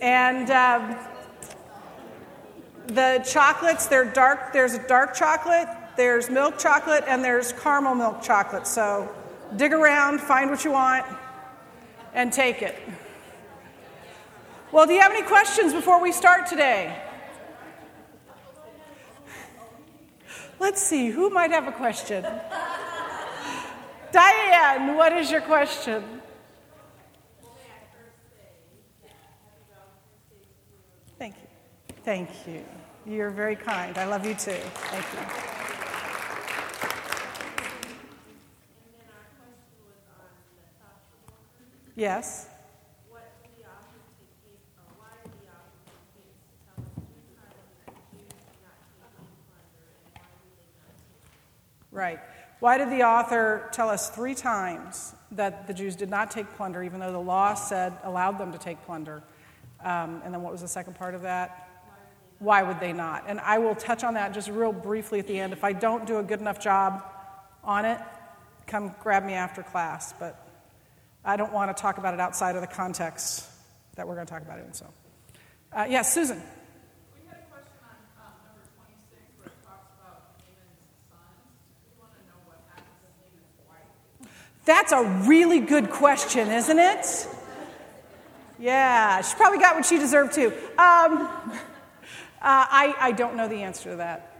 And um, the chocolates, they're dark, there's dark chocolate, there's milk chocolate, and there's caramel milk chocolate. So dig around, find what you want, and take it. Well, do you have any questions before we start today? Let's see, who might have a question? Diane, what is your question? Thank you. Thank you. You're very kind. I love you too. Thank you. Yes. Right. Why did the author tell us three times that the Jews did not take plunder, even though the law said allowed them to take plunder? Um, and then what was the second part of that? Why would they not? And I will touch on that just real briefly at the end. If I don't do a good enough job on it, come grab me after class. But I don't want to talk about it outside of the context that we're going to talk about it in. So, uh, yes, yeah, Susan. That's a really good question, isn't it? Yeah, she probably got what she deserved too. Um, uh, I, I don't know the answer to that.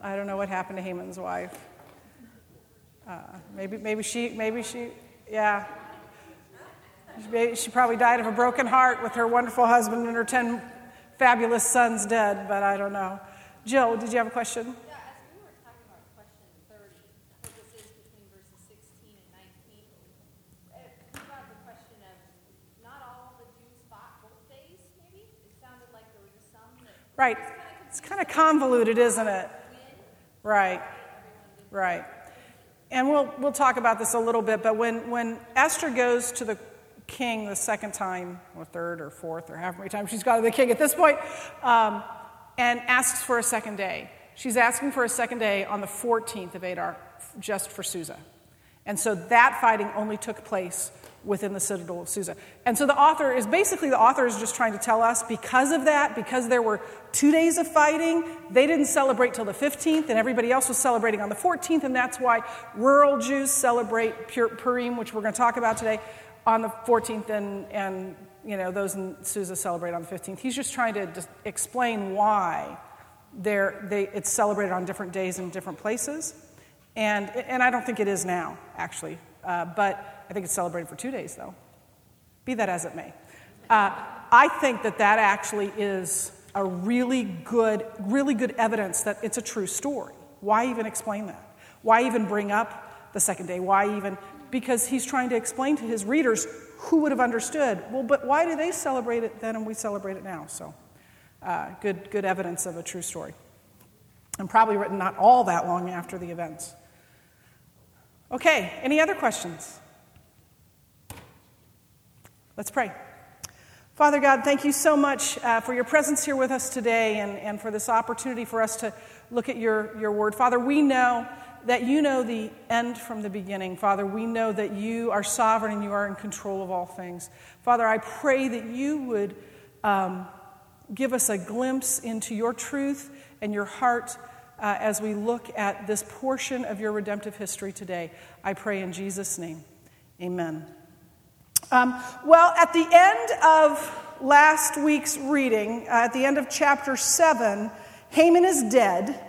I don't know what happened to Haman's wife. Uh, maybe, maybe she, maybe she, yeah. She, she probably died of a broken heart with her wonderful husband and her 10 fabulous sons dead, but I don't know. Jill, did you have a question? Right. It's kind of convoluted, isn't it? Right. Right. And we'll, we'll talk about this a little bit, but when, when Esther goes to the king the second time, or third, or fourth, or however many times she's got to the king at this point, um, and asks for a second day, she's asking for a second day on the 14th of Adar, just for Susa. And so that fighting only took place within the citadel of Susa. And so the author is basically the author is just trying to tell us because of that, because there were two days of fighting, they didn't celebrate till the 15th, and everybody else was celebrating on the 14th, and that's why rural Jews celebrate Purim, which we're going to talk about today, on the 14th, and, and you know those in Susa celebrate on the 15th. He's just trying to just explain why they, it's celebrated on different days in different places. And, and I don't think it is now, actually. Uh, but I think it's celebrated for two days, though. Be that as it may. Uh, I think that that actually is a really good, really good evidence that it's a true story. Why even explain that? Why even bring up the second day? Why even? Because he's trying to explain to his readers who would have understood. Well, but why do they celebrate it then and we celebrate it now? So, uh, good, good evidence of a true story. And probably written not all that long after the events. Okay, any other questions? Let's pray. Father God, thank you so much uh, for your presence here with us today and, and for this opportunity for us to look at your, your word. Father, we know that you know the end from the beginning. Father, we know that you are sovereign and you are in control of all things. Father, I pray that you would um, give us a glimpse into your truth and your heart uh, as we look at this portion of your redemptive history today. I pray in Jesus' name. Amen. Um, well, at the end of last week's reading, uh, at the end of chapter 7, Haman is dead,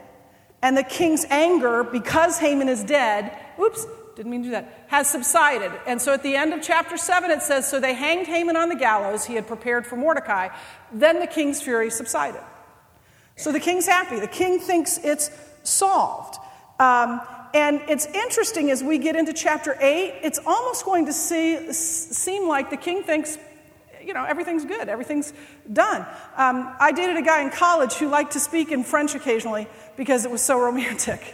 and the king's anger, because Haman is dead, oops, didn't mean to do that, has subsided. And so at the end of chapter 7, it says, So they hanged Haman on the gallows he had prepared for Mordecai. Then the king's fury subsided. So the king's happy. The king thinks it's solved. Um, and it's interesting as we get into chapter 8, it's almost going to see, seem like the king thinks, you know, everything's good, everything's done. Um, I dated a guy in college who liked to speak in French occasionally because it was so romantic.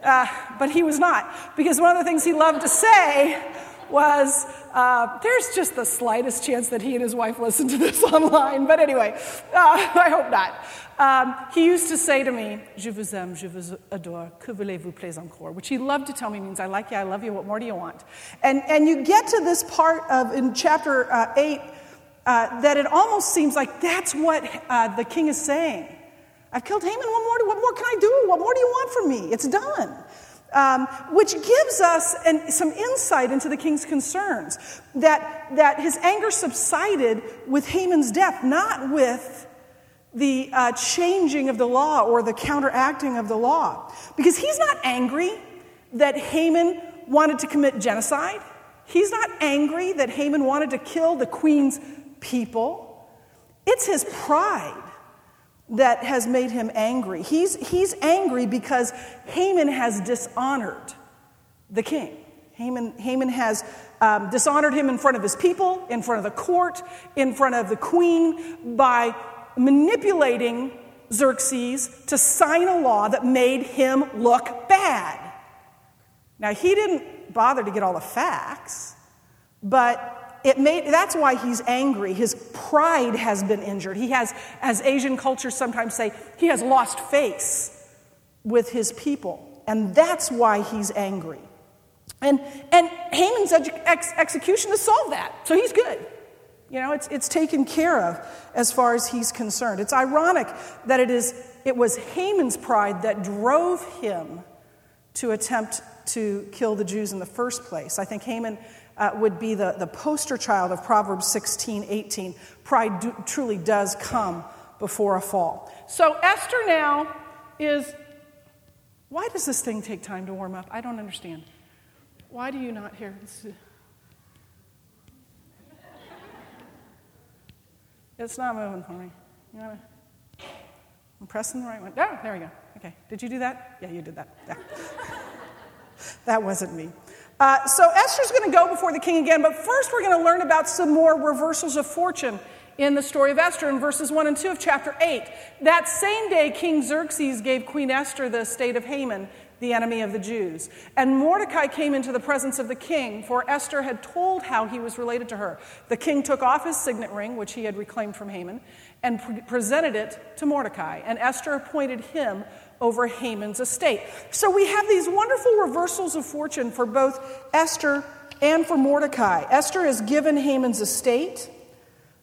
Uh, but he was not, because one of the things he loved to say was, uh, there's just the slightest chance that he and his wife listen to this online. But anyway, uh, I hope not. Um, he used to say to me, Je vous aime, je vous adore, que voulez-vous plus encore? Which he loved to tell me means, I like you, I love you, what more do you want? And, and you get to this part of, in chapter uh, 8, uh, that it almost seems like that's what uh, the king is saying. I've killed Haman. What more, what more can I do? What more do you want from me? It's done. Um, which gives us an, some insight into the king's concerns. That, that his anger subsided with Haman's death, not with the uh, changing of the law or the counteracting of the law. Because he's not angry that Haman wanted to commit genocide. He's not angry that Haman wanted to kill the queen's people. It's his pride that has made him angry. He's, he's angry because Haman has dishonored the king. Haman, Haman has um, dishonored him in front of his people, in front of the court, in front of the queen by manipulating Xerxes to sign a law that made him look bad. Now, he didn't bother to get all the facts, but it made, that's why he's angry. His pride has been injured. He has, as Asian cultures sometimes say, he has lost face with his people. And that's why he's angry. And, and Haman's ex- execution has solved that, so he's good. You know, it's, it's taken care of as far as he's concerned. It's ironic that it, is, it was Haman's pride that drove him to attempt to kill the Jews in the first place. I think Haman uh, would be the, the poster child of Proverbs 16, 18. Pride do, truly does come before a fall. So Esther now is. Why does this thing take time to warm up? I don't understand. Why do you not hear? It's not moving for me. You gotta, I'm pressing the right one. Oh, there we go. Okay. Did you do that? Yeah, you did that. Yeah. that wasn't me. Uh, so Esther's going to go before the king again, but first we're going to learn about some more reversals of fortune in the story of Esther in verses 1 and 2 of chapter 8. That same day, King Xerxes gave Queen Esther the estate of Haman the enemy of the Jews. And Mordecai came into the presence of the king, for Esther had told how he was related to her. The king took off his signet ring, which he had reclaimed from Haman, and pre- presented it to Mordecai. And Esther appointed him over Haman's estate. So we have these wonderful reversals of fortune for both Esther and for Mordecai. Esther is given Haman's estate.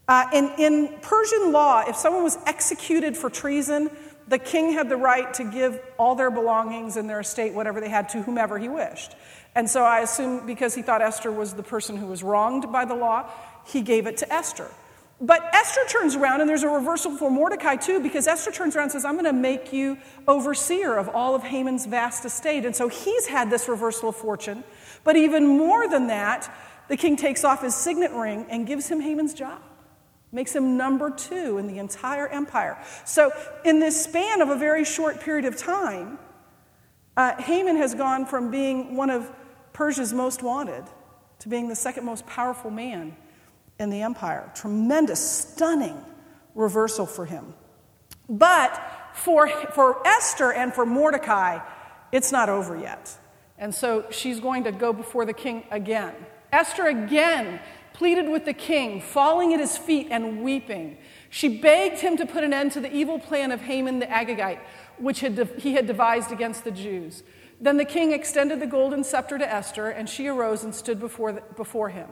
Uh, in, in Persian law, if someone was executed for treason, the king had the right to give all their belongings and their estate, whatever they had, to whomever he wished. And so I assume because he thought Esther was the person who was wronged by the law, he gave it to Esther. But Esther turns around, and there's a reversal for Mordecai too, because Esther turns around and says, I'm going to make you overseer of all of Haman's vast estate. And so he's had this reversal of fortune. But even more than that, the king takes off his signet ring and gives him Haman's job makes him number two in the entire empire. So, in this span of a very short period of time, uh, Haman has gone from being one of Persia's most wanted to being the second most powerful man in the empire. Tremendous, stunning reversal for him. But for, for Esther and for Mordecai, it's not over yet. And so she's going to go before the king again. Esther again pleaded with the king, falling at his feet and weeping. She begged him to put an end to the evil plan of Haman the Agagite, which had de- he had devised against the Jews. Then the king extended the golden scepter to Esther, and she arose and stood before, the, before him.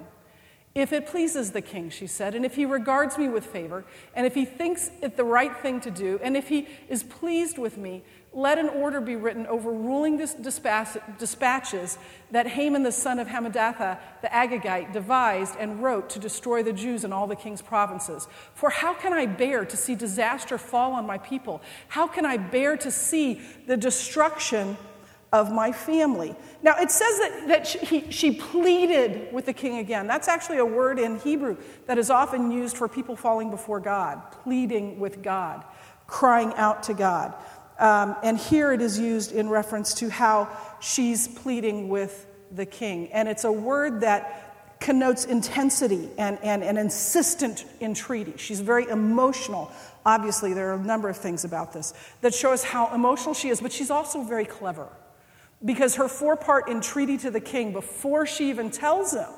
If it pleases the king, she said, and if he regards me with favor, and if he thinks it the right thing to do, and if he is pleased with me, let an order be written overruling this dispatches that Haman the son of Hammedatha the Agagite devised and wrote to destroy the Jews in all the king's provinces. For how can I bear to see disaster fall on my people? How can I bear to see the destruction of my family? Now, it says that, that she, he, she pleaded with the king again. That's actually a word in Hebrew that is often used for people falling before God, pleading with God, crying out to God. Um, and here it is used in reference to how she's pleading with the king. And it's a word that connotes intensity and, and, and insistent entreaty. She's very emotional. Obviously, there are a number of things about this that show us how emotional she is, but she's also very clever. Because her four part entreaty to the king before she even tells him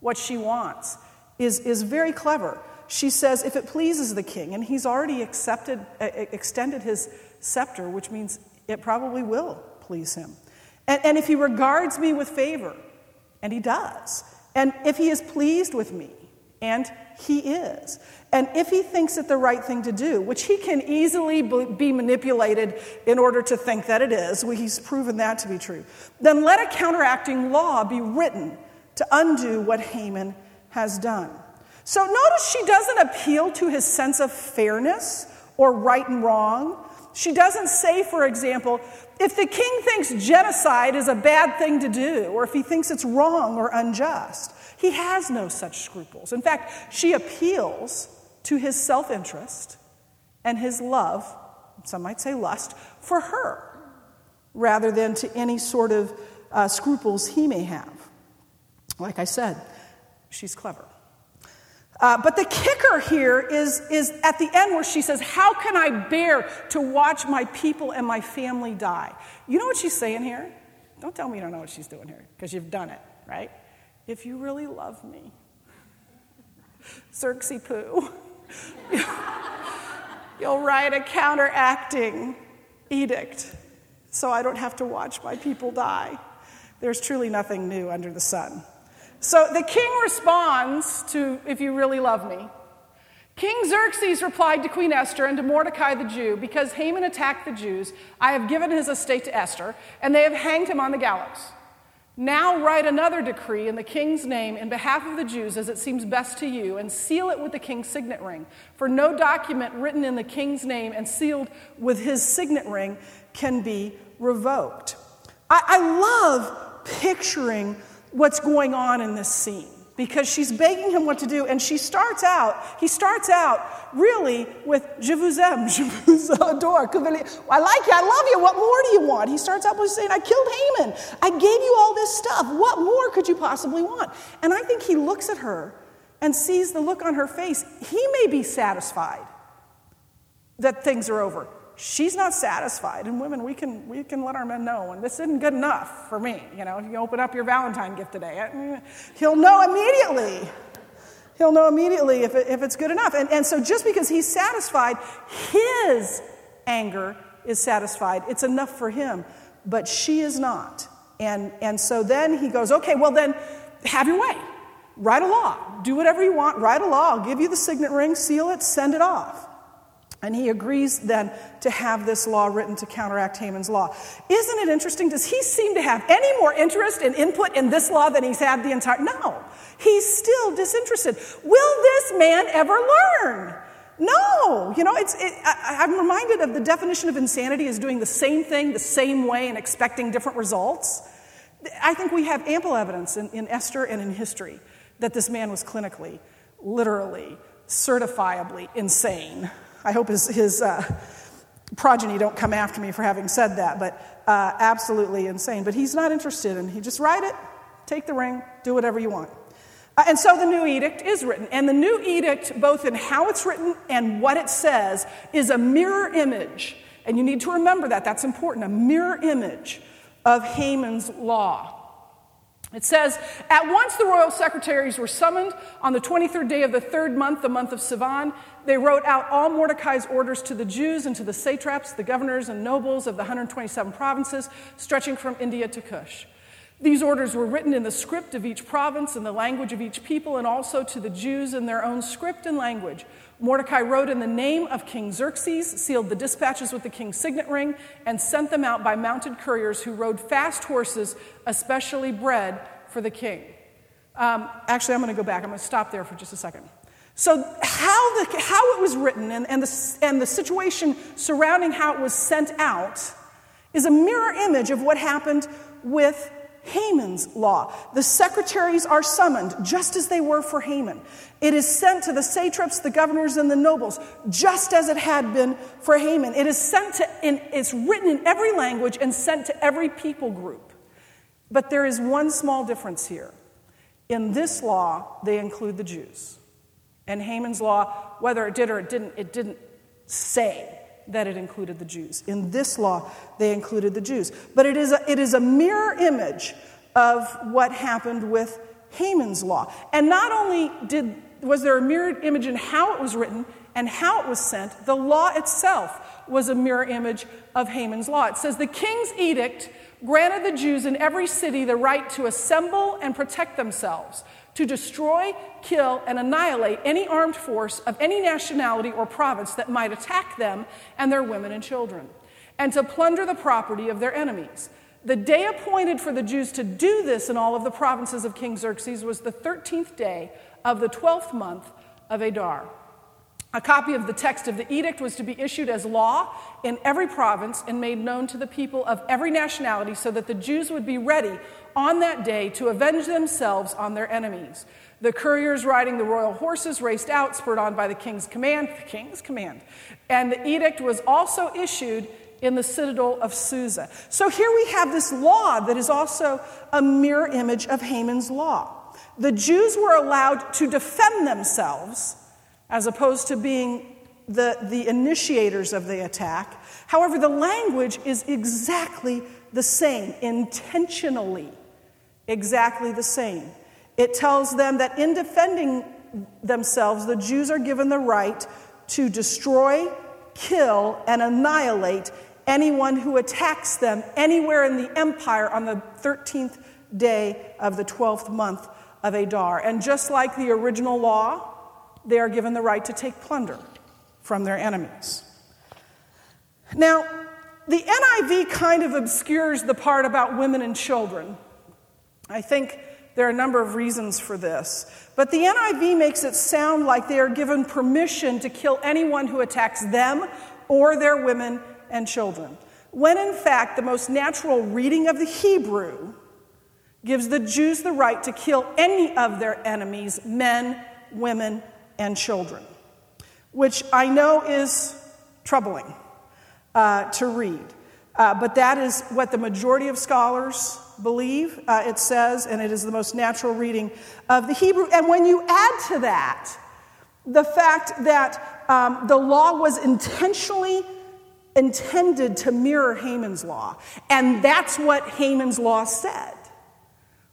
what she wants is, is very clever. She says, if it pleases the king, and he's already accepted, extended his scepter, which means it probably will please him. And, and if he regards me with favor, and he does, and if he is pleased with me, And he is. And if he thinks it the right thing to do, which he can easily be manipulated in order to think that it is, he's proven that to be true, then let a counteracting law be written to undo what Haman has done. So notice she doesn't appeal to his sense of fairness or right and wrong. She doesn't say, for example, if the king thinks genocide is a bad thing to do, or if he thinks it's wrong or unjust. He has no such scruples. In fact, she appeals to his self interest and his love, some might say lust, for her, rather than to any sort of uh, scruples he may have. Like I said, she's clever. Uh, but the kicker here is, is at the end where she says, How can I bear to watch my people and my family die? You know what she's saying here? Don't tell me you don't know what she's doing here, because you've done it, right? If you really love me, Xerxes Poo, you'll write a counteracting edict so I don't have to watch my people die. There's truly nothing new under the sun. So the king responds to, If you really love me. King Xerxes replied to Queen Esther and to Mordecai the Jew, Because Haman attacked the Jews, I have given his estate to Esther, and they have hanged him on the gallows. Now write another decree in the king's name in behalf of the Jews as it seems best to you, and seal it with the king's signet ring. For no document written in the king's name and sealed with his signet ring can be revoked. I, I love picturing what's going on in this scene. Because she's begging him what to do and she starts out he starts out really with je vous aime je vous adore. I like you i love you what more do you want? He starts out by saying i killed haman i gave you all this stuff what more could you possibly want? And i think he looks at her and sees the look on her face. He may be satisfied that things are over she's not satisfied. And women, we can, we can let our men know, and this isn't good enough for me. You know, if you open up your Valentine gift today, he'll know immediately. He'll know immediately if, it, if it's good enough. And, and so just because he's satisfied, his anger is satisfied. It's enough for him. But she is not. And, and so then he goes, okay, well then, have your way. Write a law. Do whatever you want. Write a law. I'll give you the signet ring, seal it, send it off. And he agrees then to have this law written to counteract Haman's law. Isn't it interesting? Does he seem to have any more interest and input in this law than he's had the entire? No, he's still disinterested. Will this man ever learn? No, you know, it's, it, I, am reminded of the definition of insanity as doing the same thing the same way and expecting different results. I think we have ample evidence in, in Esther and in history that this man was clinically, literally, certifiably insane. I hope his, his uh, progeny don't come after me for having said that, but uh, absolutely insane. But he's not interested, and he just write it, take the ring, do whatever you want. Uh, and so the new edict is written. And the new edict, both in how it's written and what it says, is a mirror image. And you need to remember that. That's important. A mirror image of Haman's law. It says, At once the royal secretaries were summoned on the 23rd day of the third month, the month of Sivan. They wrote out all Mordecai's orders to the Jews and to the satraps, the governors, and nobles of the 127 provinces, stretching from India to Cush. These orders were written in the script of each province and the language of each people, and also to the Jews in their own script and language. Mordecai wrote in the name of King Xerxes, sealed the dispatches with the king's signet ring, and sent them out by mounted couriers who rode fast horses, especially bred for the king. Um, actually, I'm going to go back. I'm going to stop there for just a second. So, how, the, how it was written and, and, the, and the situation surrounding how it was sent out is a mirror image of what happened with Haman's law. The secretaries are summoned just as they were for Haman. It is sent to the satraps, the governors, and the nobles, just as it had been for Haman. It is sent to, in, it's written in every language and sent to every people group. But there is one small difference here. In this law, they include the Jews. And Haman's law, whether it did or it didn't, it didn't say that it included the Jews. In this law, they included the Jews. But it is a, it is a mirror image of what happened with Haman's law. And not only did, was there a mirror image in how it was written and how it was sent, the law itself was a mirror image of Haman's law. It says the king's edict granted the Jews in every city the right to assemble and protect themselves to destroy, kill, and annihilate any armed force of any nationality or province that might attack them and their women and children, and to plunder the property of their enemies. The day appointed for the Jews to do this in all of the provinces of King Xerxes was the 13th day of the 12th month of Adar. A copy of the text of the edict was to be issued as law in every province and made known to the people of every nationality so that the Jews would be ready on that day to avenge themselves on their enemies. The couriers riding the royal horses raced out, spurred on by the king's command, the king's command. And the edict was also issued in the citadel of Susa. So here we have this law that is also a mirror image of Haman's law. The Jews were allowed to defend themselves as opposed to being the, the initiators of the attack. However, the language is exactly the same, intentionally exactly the same. It tells them that in defending themselves, the Jews are given the right to destroy, kill, and annihilate anyone who attacks them anywhere in the empire on the 13th day of the 12th month of Adar. And just like the original law, they are given the right to take plunder from their enemies. Now, the NIV kind of obscures the part about women and children. I think there are a number of reasons for this. But the NIV makes it sound like they are given permission to kill anyone who attacks them or their women and children. When in fact, the most natural reading of the Hebrew gives the Jews the right to kill any of their enemies, men, women, and children, which I know is troubling uh, to read. Uh, but that is what the majority of scholars believe, uh, it says, and it is the most natural reading of the Hebrew. And when you add to that the fact that um, the law was intentionally intended to mirror Haman's law, and that's what Haman's law said,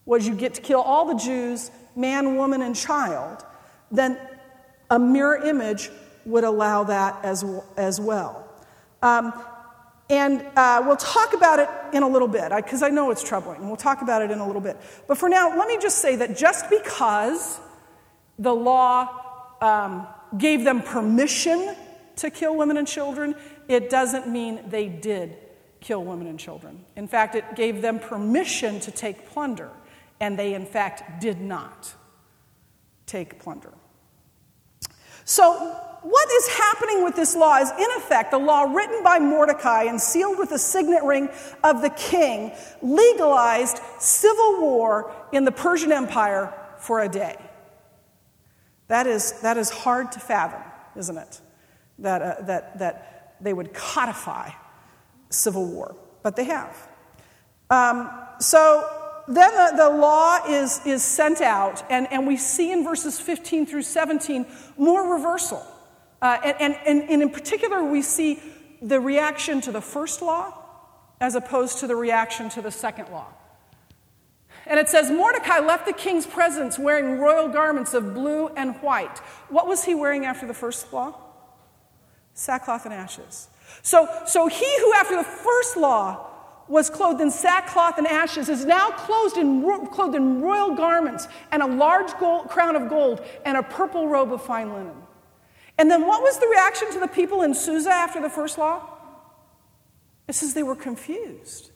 was you get to kill all the Jews, man, woman, and child, then a mirror image would allow that as, as well. Um, and uh, we'll talk about it in a little bit, because I, I know it's troubling. We'll talk about it in a little bit. But for now, let me just say that just because the law um, gave them permission to kill women and children, it doesn't mean they did kill women and children. In fact, it gave them permission to take plunder, and they, in fact, did not take plunder. So, what is happening with this law is, in effect, a law written by Mordecai and sealed with the signet ring of the king legalized civil war in the Persian Empire for a day. That is, that is hard to fathom, isn't it? That, uh, that, that they would codify civil war, but they have. Um, so then the, the, law is, is sent out, and, and we see in verses 15 through 17 more reversal. Uh, and, and, and in particular, we see the reaction to the first law as opposed to the reaction to the second law. And it says Mordecai left the king's presence wearing royal garments of blue and white. What was he wearing after the first law? Sackcloth and ashes. So, so he who, after the first law, was clothed in sackcloth and ashes is now clothed in, clothed in royal garments and a large gold, crown of gold and a purple robe of fine linen. And then what was the reaction to the people in Susa after the first law? It says they were confused.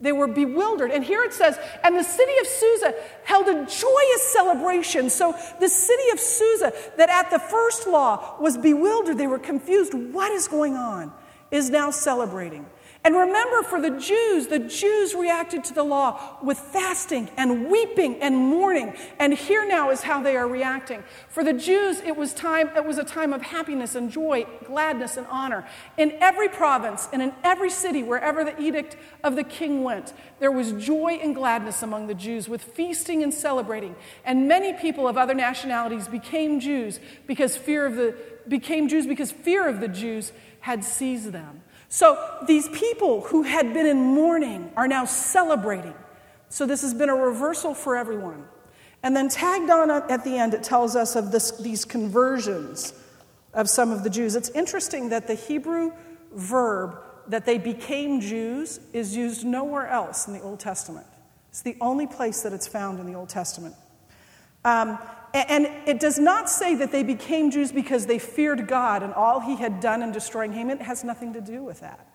They were bewildered. And here it says, and the city of Susa held a joyous celebration. So the city of Susa, that at the first law was bewildered, they were confused. What is going on? Is now celebrating. And remember, for the Jews, the Jews reacted to the law with fasting and weeping and mourning. And here now is how they are reacting. For the Jews, it was time, it was a time of happiness and joy, gladness and honor. In every province and in every city, wherever the edict of the king went, there was joy and gladness among the Jews, with feasting and celebrating. And many people of other nationalities became Jews because fear of the became Jews because fear of the Jews had seized them. So these people who had been in mourning are now celebrating. So this has been a reversal for everyone. And then tagged on at the end, it tells us of this, these conversions of some of the Jews. It's interesting that the Hebrew verb that they became Jews is used nowhere else in the Old Testament. It's the only place that it's found in the Old Testament. Um, and it does not say that they became Jews because they feared God and all he had done in destroying Haman. It has nothing to do with that.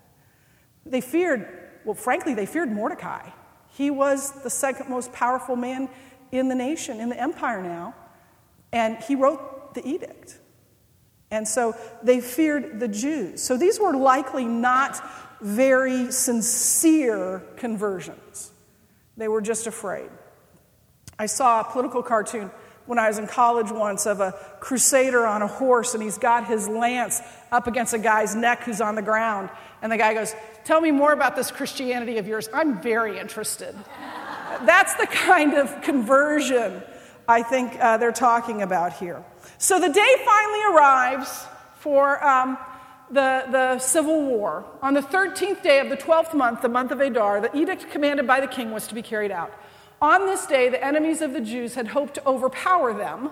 They feared, well, frankly, they feared Mordecai. He was the second most powerful man in the nation, in the empire now, and he wrote the edict. And so they feared the Jews. So these were likely not very sincere conversions, they were just afraid. I saw a political cartoon when I was in college once of a crusader on a horse, and he's got his lance up against a guy's neck who's on the ground. And the guy goes, Tell me more about this Christianity of yours. I'm very interested. That's the kind of conversion I think uh, they're talking about here. So the day finally arrives for um, the, the civil war. On the 13th day of the 12th month, the month of Adar, the edict commanded by the king was to be carried out. On this day, the enemies of the Jews had hoped to overpower them,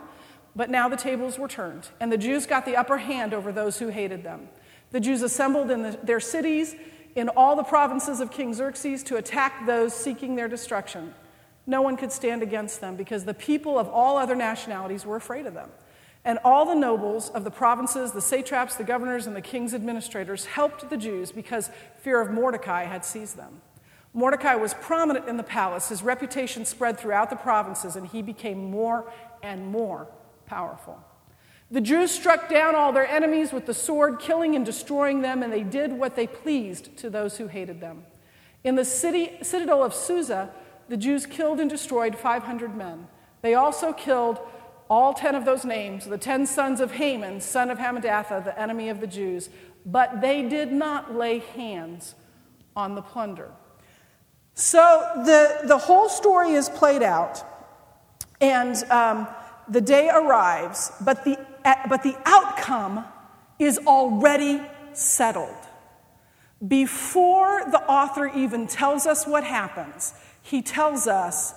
but now the tables were turned, and the Jews got the upper hand over those who hated them. The Jews assembled in the, their cities in all the provinces of King Xerxes to attack those seeking their destruction. No one could stand against them because the people of all other nationalities were afraid of them. And all the nobles of the provinces, the satraps, the governors, and the king's administrators helped the Jews because fear of Mordecai had seized them. Mordecai was prominent in the palace. His reputation spread throughout the provinces, and he became more and more powerful. The Jews struck down all their enemies with the sword, killing and destroying them, and they did what they pleased to those who hated them. In the city, citadel of Susa, the Jews killed and destroyed 500 men. They also killed all 10 of those names, the 10 sons of Haman, son of Hammedatha, the enemy of the Jews, but they did not lay hands on the plunder. So the, the whole story is played out, and um, the day arrives, but the, but the outcome is already settled. Before the author even tells us what happens, he tells us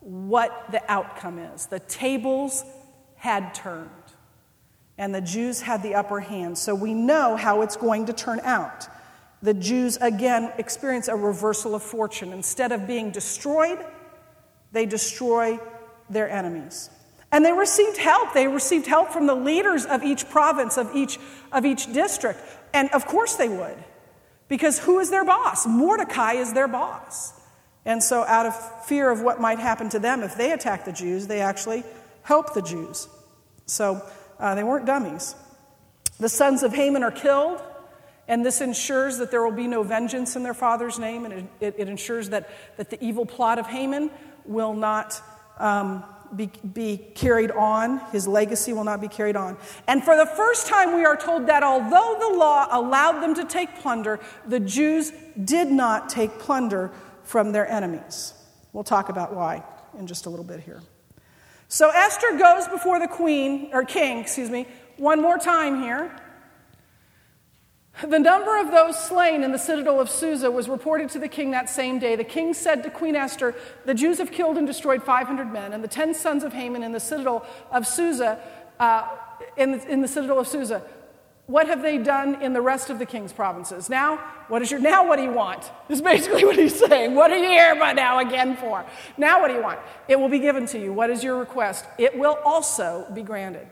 what the outcome is. The tables had turned, and the Jews had the upper hand. So we know how it's going to turn out the Jews again experience a reversal of fortune. Instead of being destroyed, they destroy their enemies. And they received help. They received help from the leaders of each province, of each, of each district. And of course they would, because who is their boss? Mordecai is their boss. And so, out of fear of what might happen to them if they attack the Jews, they actually help the Jews. So, uh, they weren't dummies. The sons of Haman are killed. And this ensures that there will be no vengeance in their father's name, and it, it ensures that, that the evil plot of Haman will not um, be, be carried on. His legacy will not be carried on. And for the first time, we are told that although the law allowed them to take plunder, the Jews did not take plunder from their enemies. We'll talk about why in just a little bit here. So Esther goes before the queen, or king, excuse me, one more time here. The number of those slain in the citadel of Susa was reported to the king that same day. The king said to Queen Esther, The Jews have killed and destroyed 500 men, and the 10 sons of Haman in the citadel of Susa, uh, in, in the citadel of Susa. What have they done in the rest of the king's provinces? Now, what is your now what do you want? Is basically what he's saying. What are you here by now again for? Now what do you want? It will be given to you. What is your request? It will also be granted.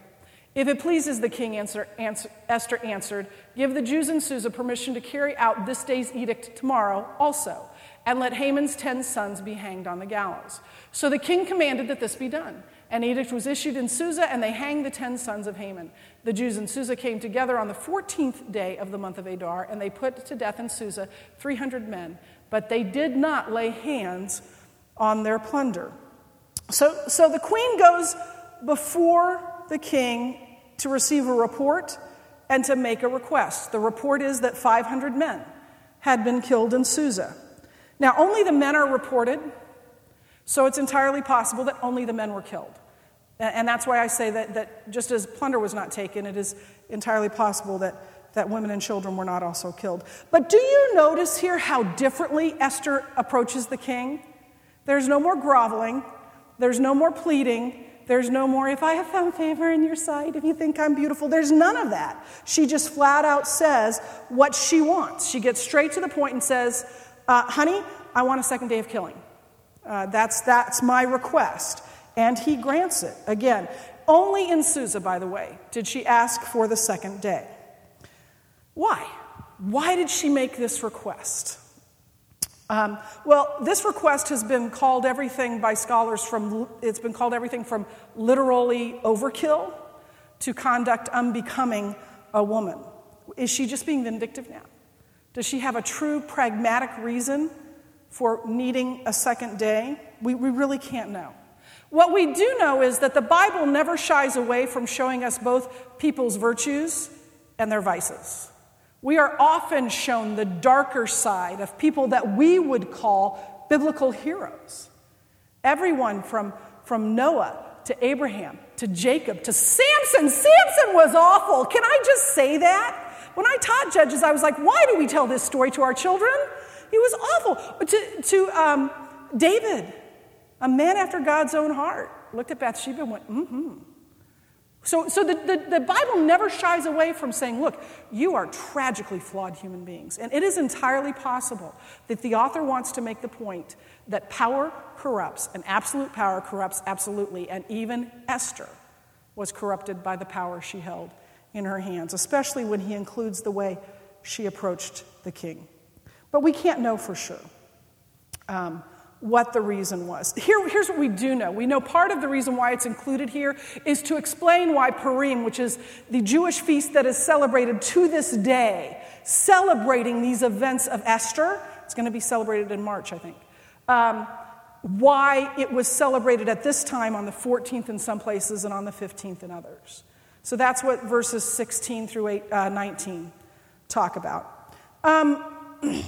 If it pleases the king, answer, answer, Esther answered, give the Jews in Susa permission to carry out this day's edict tomorrow also, and let Haman's ten sons be hanged on the gallows. So the king commanded that this be done. An edict was issued in Susa, and they hanged the ten sons of Haman. The Jews in Susa came together on the 14th day of the month of Adar, and they put to death in Susa 300 men, but they did not lay hands on their plunder. So, so the queen goes before the king to receive a report and to make a request. The report is that 500 men had been killed in Susa. Now, only the men are reported, so it's entirely possible that only the men were killed. And that's why I say that, that just as plunder was not taken, it is entirely possible that, that women and children were not also killed. But do you notice here how differently Esther approaches the king? There's no more groveling, there's no more pleading, there's no more, if I have found favor in your sight, if you think I'm beautiful. There's none of that. She just flat out says what she wants. She gets straight to the point and says, uh, Honey, I want a second day of killing. Uh, that's, that's my request. and he grants it. Again, only in Susa, by the way, did she ask for the second day. Why? Why did she make this request? Um, well, this request has been called everything by scholars from, it's been called everything from literally overkill to conduct unbecoming a woman. Is she just being vindictive now? Does she have a true pragmatic reason for needing a second day? We, we really can't know. What we do know is that the Bible never shies away from showing us both people's virtues and their vices. We are often shown the darker side of people that we would call biblical heroes. Everyone from, from Noah to Abraham to Jacob to Samson. Samson was awful. Can I just say that? When I taught judges, I was like, why do we tell this story to our children? He was awful. To, to um, David, a man after God's own heart, looked at Bathsheba and went, mm hmm. So, so the, the, the, Bible never shies away from saying, look, you are tragically flawed human beings. And it is entirely possible that the author wants to make the point that power corrupts, and absolute power corrupts absolutely. And even Esther was corrupted by the power she held in her hands, especially when he includes the way she approached the king. But we can't know for sure. Um, what the reason was. Here, here's what we do know. We know part of the reason why it's included here is to explain why Purim, which is the Jewish feast that is celebrated to this day, celebrating these events of Esther, it's going to be celebrated in March, I think. Um, why it was celebrated at this time on the 14th in some places and on the 15th in others. So that's what verses 16 through 8, uh, 19 talk about. Um,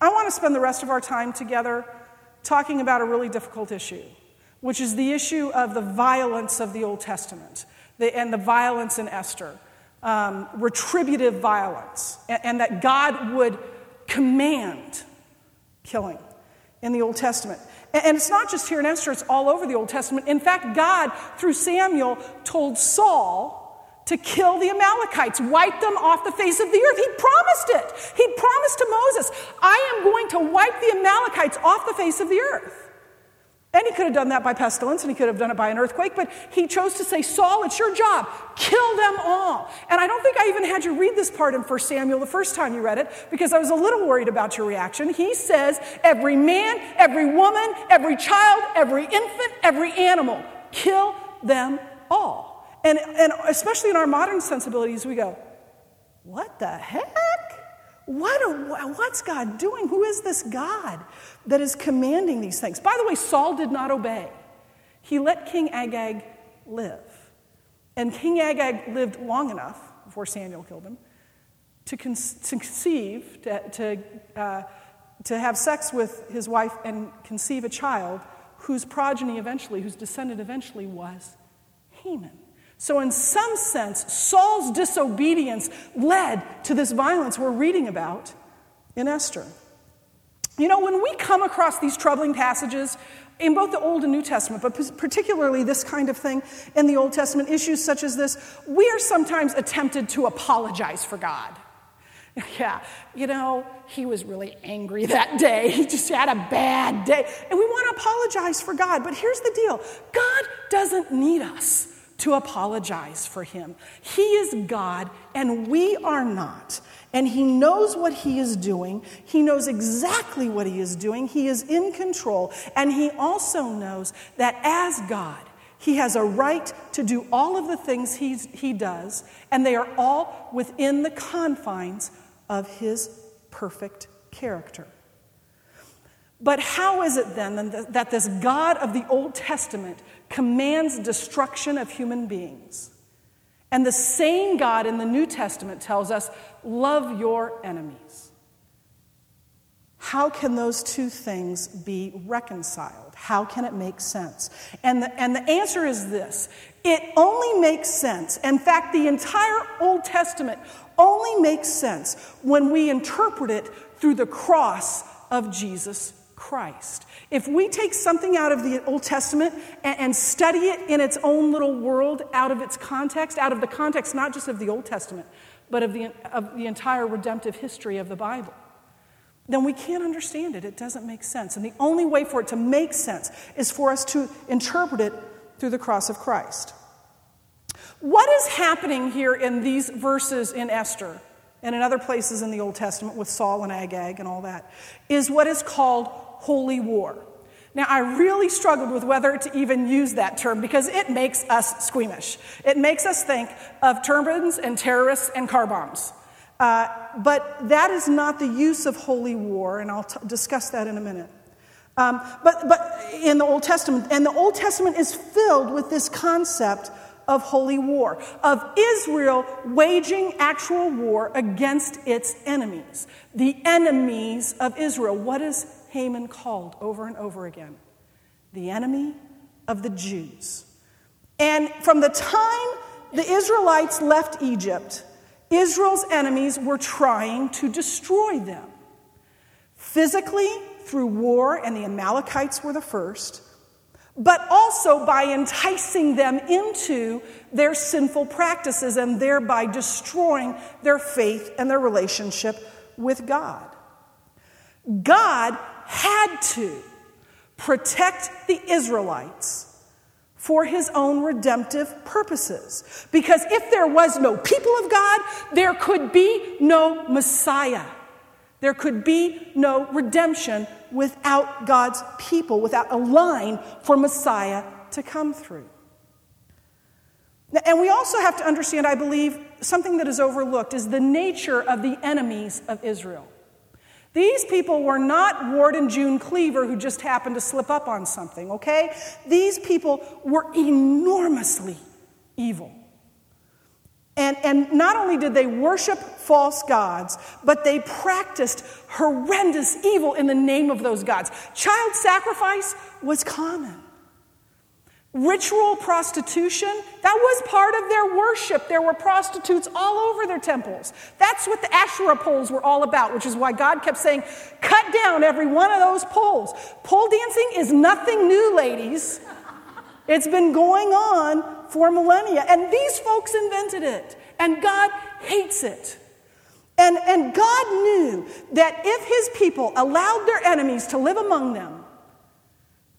I want to spend the rest of our time together talking about a really difficult issue, which is the issue of the violence of the Old Testament the, and the violence in Esther, um, retributive violence, and, and that God would command killing in the Old Testament. And it's not just here in Esther, it's all over the Old Testament. In fact, God, through Samuel, told Saul to kill the Amalekites, wipe them off the face of the earth. He promised it. He promised to Moses, I am going to wipe the Amalekites off the face of the earth. And he could have done that by pestilence and he could have done it by an earthquake, but he chose to say, Saul, it's your job. Kill them all. And I don't think I even had you read this part in 1 Samuel the first time you read it because I was a little worried about your reaction. He says, Every man, every woman, every child, every infant, every animal, kill them all. And, and especially in our modern sensibilities, we go, What the heck? What what's God doing? Who is this God that is commanding these things? By the way, Saul did not obey. He let King Agag live. And King Agag lived long enough before Samuel killed him to, con- to conceive, to, to, uh, to have sex with his wife and conceive a child whose progeny eventually, whose descendant eventually was Haman. So, in some sense, Saul's disobedience led to this violence we're reading about in Esther. You know, when we come across these troubling passages in both the Old and New Testament, but particularly this kind of thing in the Old Testament, issues such as this, we are sometimes tempted to apologize for God. Yeah, you know, he was really angry that day. He just had a bad day. And we want to apologize for God. But here's the deal God doesn't need us to apologize for him. He is God and we are not. And he knows what he is doing. He knows exactly what he is doing. He is in control. And he also knows that as God, he has a right to do all of the things he's, he does, and they are all within the confines of his perfect character. But how is it then that this God of the Old Testament commands destruction of human beings? And the same God in the New Testament tells us, love your enemies. How can those two things be reconciled? How can it make sense? And the, and the answer is this it only makes sense. In fact, the entire Old Testament only makes sense when we interpret it through the cross of Jesus Christ. If we take something out of the Old Testament and, and, study it in its own little world, out of its context, out of the context not just of the Old Testament, but of the, of the entire redemptive history of the Bible, then we can't understand it. It doesn't make sense. And the only way for it to make sense is for us to interpret it through the cross of Christ. What is happening here in these verses in Esther and in other places in the Old Testament with Saul and Agag and all that is what is called holy war. Now, I really struggled with whether to even use that term because it makes us squeamish. It makes us think of turbans and terrorists and car bombs. Uh, but that is not the use of holy war, and I'll t- discuss that in a minute. Um, but, but in the Old Testament, and the Old Testament is filled with this concept of holy war, of Israel waging actual war against its enemies. The enemies of Israel. What is Haman called over and over again the enemy of the Jews. And from the time the Israelites left Egypt, Israel's enemies were trying to destroy them. Physically, through war, and the Amalekites were the first, but also by enticing them into their sinful practices and thereby destroying their faith and their relationship with God. God had to protect the Israelites for his own redemptive purposes. Because if there was no people of God, there could be no Messiah. There could be no redemption without God's people, without a line for Messiah to come through. And we also have to understand, I believe, something that is overlooked is the nature of the enemies of Israel. These people were not Ward and June Cleaver who just happened to slip up on something, okay? These people were enormously evil. And, and not only did they worship false gods, but they practiced horrendous evil in the name of those gods. Child sacrifice was common. Ritual prostitution, that was part of their worship. There were prostitutes all over their temples. That's what the Asherah poles were all about, which is why God kept saying, cut down every one of those poles. Pole dancing is nothing new, ladies. It's been going on for millennia, and these folks invented it, and God hates it. And, and God knew that if his people allowed their enemies to live among them,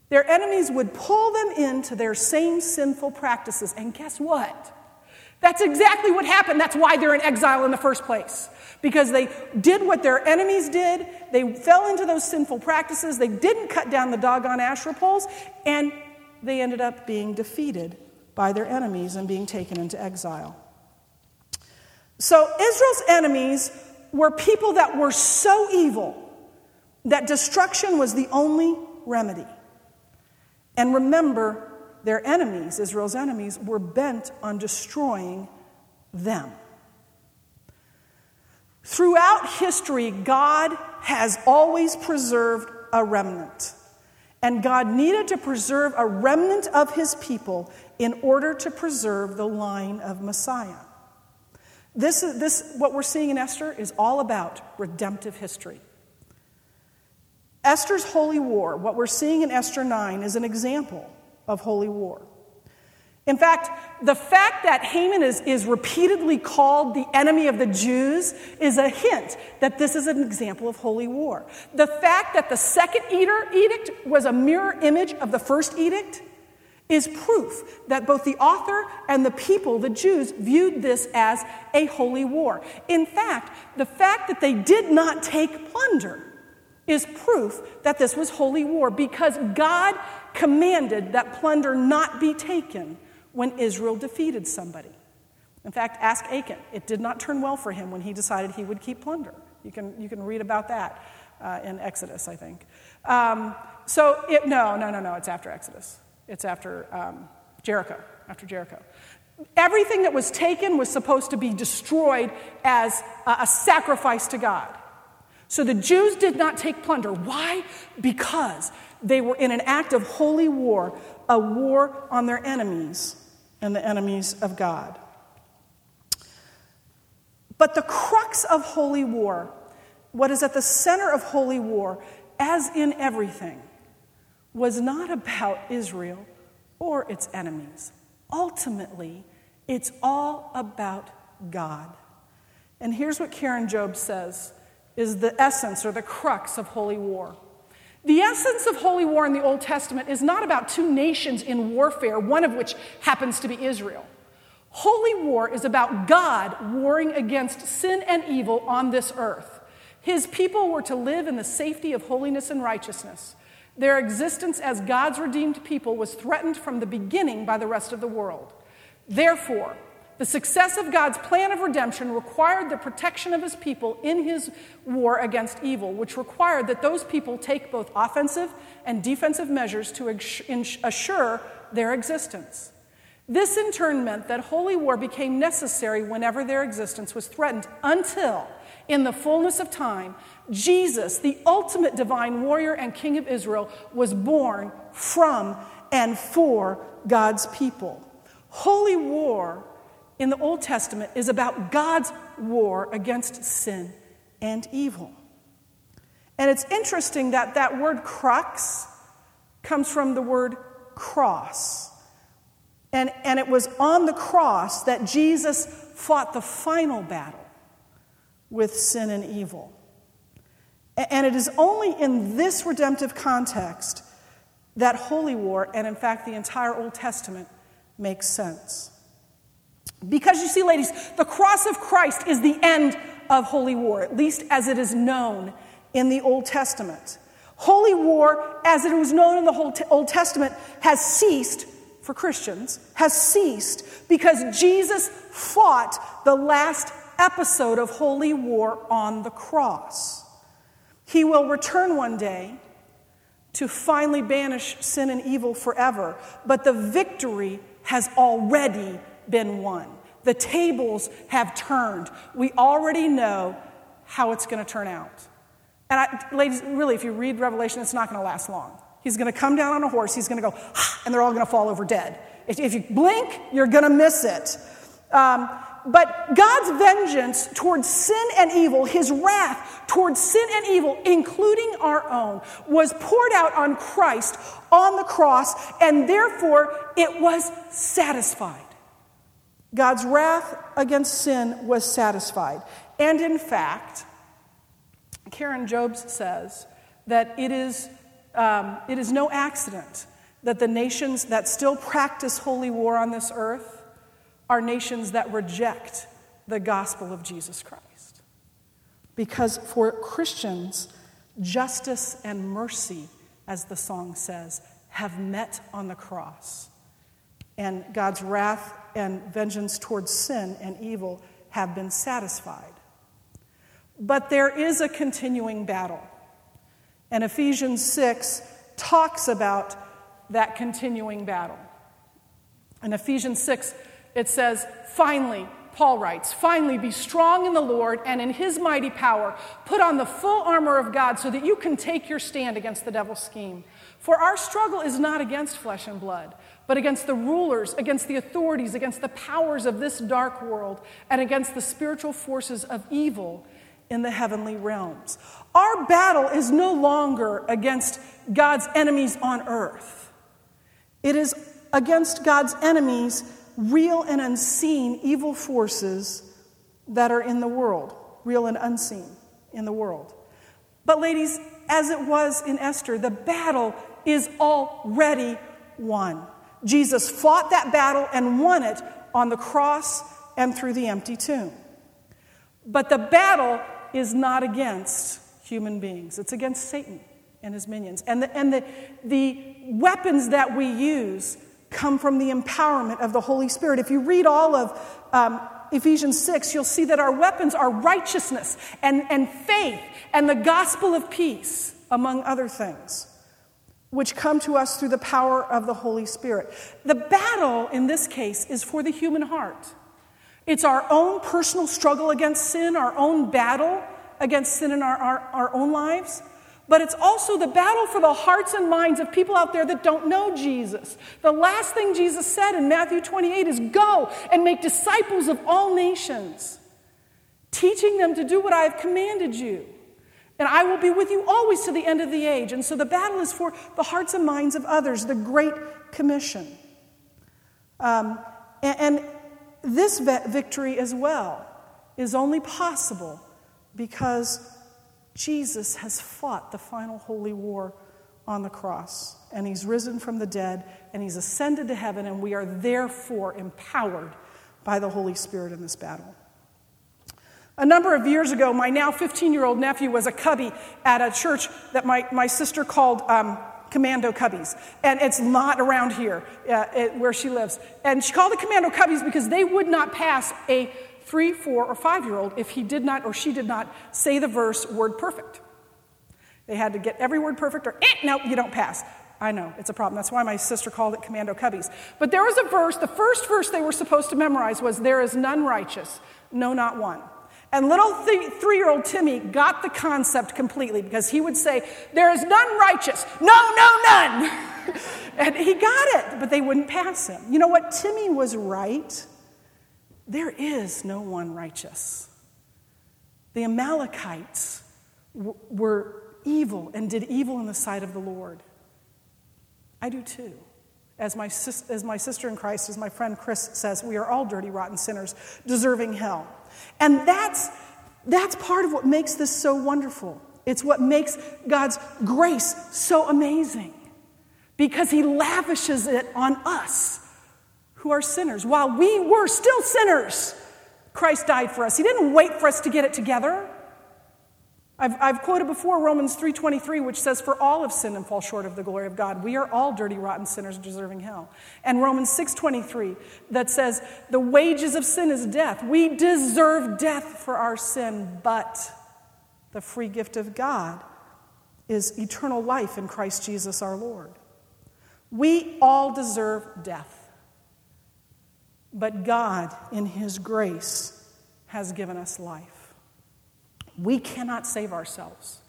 their enemies would pull them into their same sinful practices. And guess what? That's exactly what happened. That's why they're in exile in the first place. Because they did what their enemies did, they fell into those sinful practices, they didn't cut down the doggone Asherah poles, and they ended up being defeated by their enemies and being taken into exile. So Israel's enemies were people that were so evil that destruction was the only remedy. And remember, their enemies, Israel's enemies, were bent on destroying them. Throughout history, God has always preserved a remnant. And God needed to preserve a remnant of his people in order to preserve the line of Messiah. This, is this, what we're seeing in Esther is all about redemptive history. Esther's holy war, what we're seeing in Esther 9, is an example of holy war. In fact, the fact that Haman is, is repeatedly called the enemy of the Jews is a hint that this is an example of holy war. The fact that the second edict was a mirror image of the first edict is proof that both the author and the people, the Jews, viewed this as a holy war. In fact, the fact that they did not take plunder is proof that this was holy war because God commanded that plunder not be taken when Israel defeated somebody. In fact, ask Achan. It did not turn well for him when he decided he would keep plunder. You can, you can read about that uh, in Exodus, I think. Um, so, it, no, no, no, no, it's after Exodus. It's after um, Jericho, after Jericho. Everything that was taken was supposed to be destroyed as a, a sacrifice to God. So the Jews did not take plunder. Why? Because they were in an act of holy war, a war on their enemies and the enemies of God. But the crux of holy war, what is at the center of holy war, as in everything, was not about Israel or its enemies. Ultimately, it's all about God. And here's what Karen Jobes says is the essence or the crux of holy war. The essence of holy war in the Old Testament is not about two nations in warfare, one of which happens to be Israel. Holy war is about God warring against sin and evil on this earth. His people were to live in the safety of holiness and righteousness. Their existence as God's redeemed people was threatened from the beginning by the rest of the world. Therefore, the success of God's plan of redemption required the protection of his people in his war against evil, which required that those people take both offensive and defensive measures to assure their existence. This in turn meant that holy war became necessary whenever their existence was threatened until, in the fullness of time, Jesus, the ultimate divine warrior and king of Israel, was born from and for God's people. Holy war in the Old Testament is about God's war against sin and evil. And it's interesting that that word crux comes from the word cross. And, and it was on the cross that Jesus fought the final battle with sin and evil. And it is only in this redemptive context that holy war, and in fact the entire Old Testament, makes sense. Because you see, ladies, the cross of Christ is the end of holy war, at least as it is known in the Old Testament. Holy war, as it was known in the Old Testament, has ceased for Christians, has ceased because Jesus fought the last episode of holy war on the cross. He will return one day to finally banish sin and evil forever, but the victory has already been won. The tables have turned. We already know how it's going to turn out. And I, ladies, really, if you read Revelation, it's not going to last long. He's going to come down on a horse, he's going to go, and they're all going to fall over dead. If, you blink, you're going to miss it. Um, but God's vengeance towards sin and evil, his wrath towards sin and evil, including our own, was poured out on Christ on the cross, and therefore it was satisfied. God's wrath against sin was satisfied. And in fact, Karen Jobes says that it is, um, it is no accident that the nations that still practice holy war on this earth are nations that reject the gospel of Jesus Christ. Because for Christians, justice and mercy, as the song says, have met on the cross. And God's wrath and vengeance towards sin and evil have been satisfied. But there is a continuing battle. And Ephesians 6 talks about that continuing battle. In Ephesians 6, it says, Finally, Paul writes, Finally, be strong in the Lord and in his mighty power. Put on the full armor of God so that you can take your stand against the devil's scheme. For our struggle is not against flesh and blood but against the rulers, against the authorities, against the powers of this dark world, and against the spiritual forces of evil in the heavenly realms. Our battle is no longer against God's enemies on earth, it is against God's enemies, real and unseen evil forces that are in the world, real and unseen in the world. But, ladies, as it was in Esther, the battle is already won. Jesus fought that battle and won it on the cross and through the empty tomb. But the battle is not against human beings, it's against Satan and his minions. And the, and the, the weapons that we use come from the empowerment of the Holy Spirit. If you read all of um, Ephesians 6, you'll see that our weapons are righteousness and, and faith and the gospel of peace, among other things which come to us through the power of the Holy Spirit. The battle in this case is for the human heart. It's our own personal struggle against sin, our own battle against sin in our, our, our own lives. But it's also the battle for the hearts and minds of people out there that don't know Jesus. The last thing Jesus said in Matthew 28 is Go and make disciples of all nations, teaching them to do what I have commanded you. And I will be with you always to the end of the age. And so the battle is for the hearts and minds of others, the Great Commission. Um, and, and this victory as well is only possible because Jesus has fought the final holy war on the cross, and he's risen from the dead, and he's ascended to heaven, and we are therefore empowered by the Holy Spirit in this battle. A number of years ago, my now 15 year old nephew was a cubby at a church that my, my sister called um, Commando Cubbies. And it's not around here uh, it, where she lives. And she called it Commando Cubbies because they would not pass a three, four, or five year old if he did not or she did not say the verse word perfect. They had to get every word perfect or, eh, no, you don't pass. I know, it's a problem. That's why my sister called it Commando Cubbies. But there was a verse, the first verse they were supposed to memorize was, There is none righteous, no, not one. And little th- three year old Timmy got the concept completely because he would say, There is none righteous, no, no, none. and he got it, but they wouldn't pass him. You know what? Timmy was right. There is no one righteous. The Amalekites were evil and did evil in the sight of the Lord. I do too. As my, sis- as my sister in Christ, as my friend Chris says, we are all dirty, rotten sinners, deserving hell. And that's, that's part of what makes this so wonderful. It's what makes God's grace so amazing because He lavishes it on us who are sinners. While we were still sinners, Christ died for us. He didn't wait for us to get it together. I've, I've quoted before Romans 3.23, which says, For all have sinned and fall short of the glory of God. We are all dirty, rotten sinners deserving hell. And Romans 6.23, that says, The wages of sin is death. We deserve death for our sin, but the free gift of God is eternal life in Christ Jesus our Lord. We all deserve death. But God, in His grace, has given us life. We cannot save ourselves,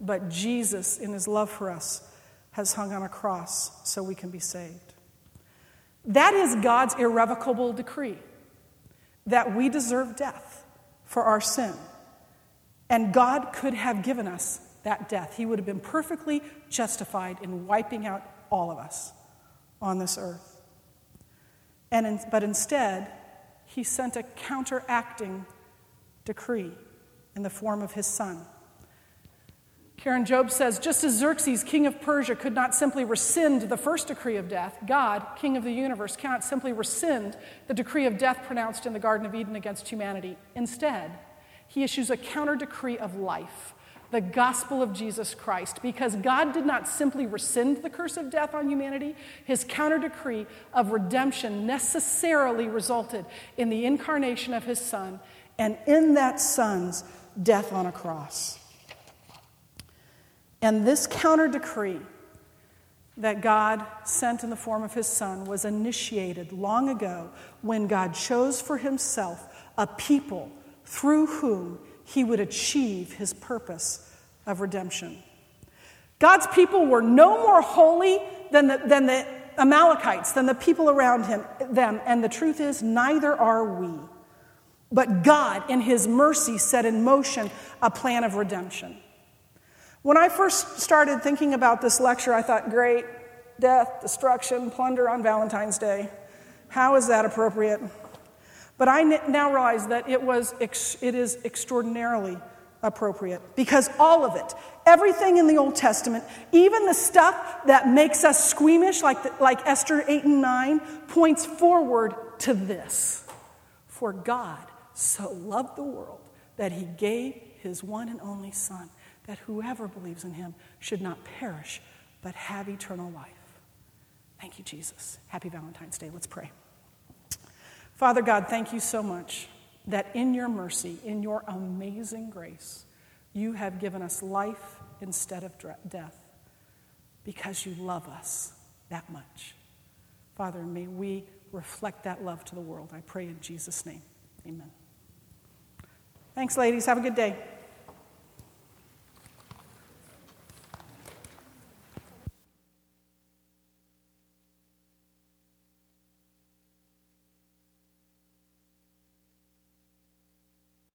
but Jesus, in his love for us, has hung on a cross so we can be saved. That is God's irrevocable decree that we deserve death for our sin. And God could have given us that death. He would have been perfectly justified in wiping out all of us on this earth. And in, but instead, he sent a counteracting decree in the form of his son. Karen Jobes says just as Xerxes, king of Persia, could not simply rescind the first decree of death, God, king of the universe, cannot simply rescind the decree of death pronounced in the Garden of Eden against humanity. Instead, he issues a counter decree of life, the gospel of Jesus Christ. Because God did not simply rescind the curse of death on humanity, his counter decree of redemption necessarily resulted in the incarnation of his son, and in that son's death on a cross. And this counter decree that God sent in the form of his son was initiated long ago when God chose for himself a people through whom he would achieve his purpose of redemption. God's people were no more holy than the, than the Amalekites, than the people around him, them, and the truth is, neither are we. But God, in His mercy, set in motion a plan of redemption. When I first started thinking about this lecture, I thought, great, death, destruction, plunder on Valentine's Day. How is that appropriate? But I now realize that it, was it is extraordinarily appropriate because all of it, everything in the Old Testament, even the stuff that makes us squeamish, like, the, like Esther 8 and 9, points forward to this. For God so loved the world that he gave his one and only Son, that whoever believes in him should not perish, but have eternal life. Thank you, Jesus. Happy Valentine's Day. Let's pray. Father God, thank you so much that in your mercy, in your amazing grace, you have given us life instead of death because you love us that much. Father, may we reflect that love to the world. I pray in Jesus' name. Amen. Thanks, ladies. Have a good day.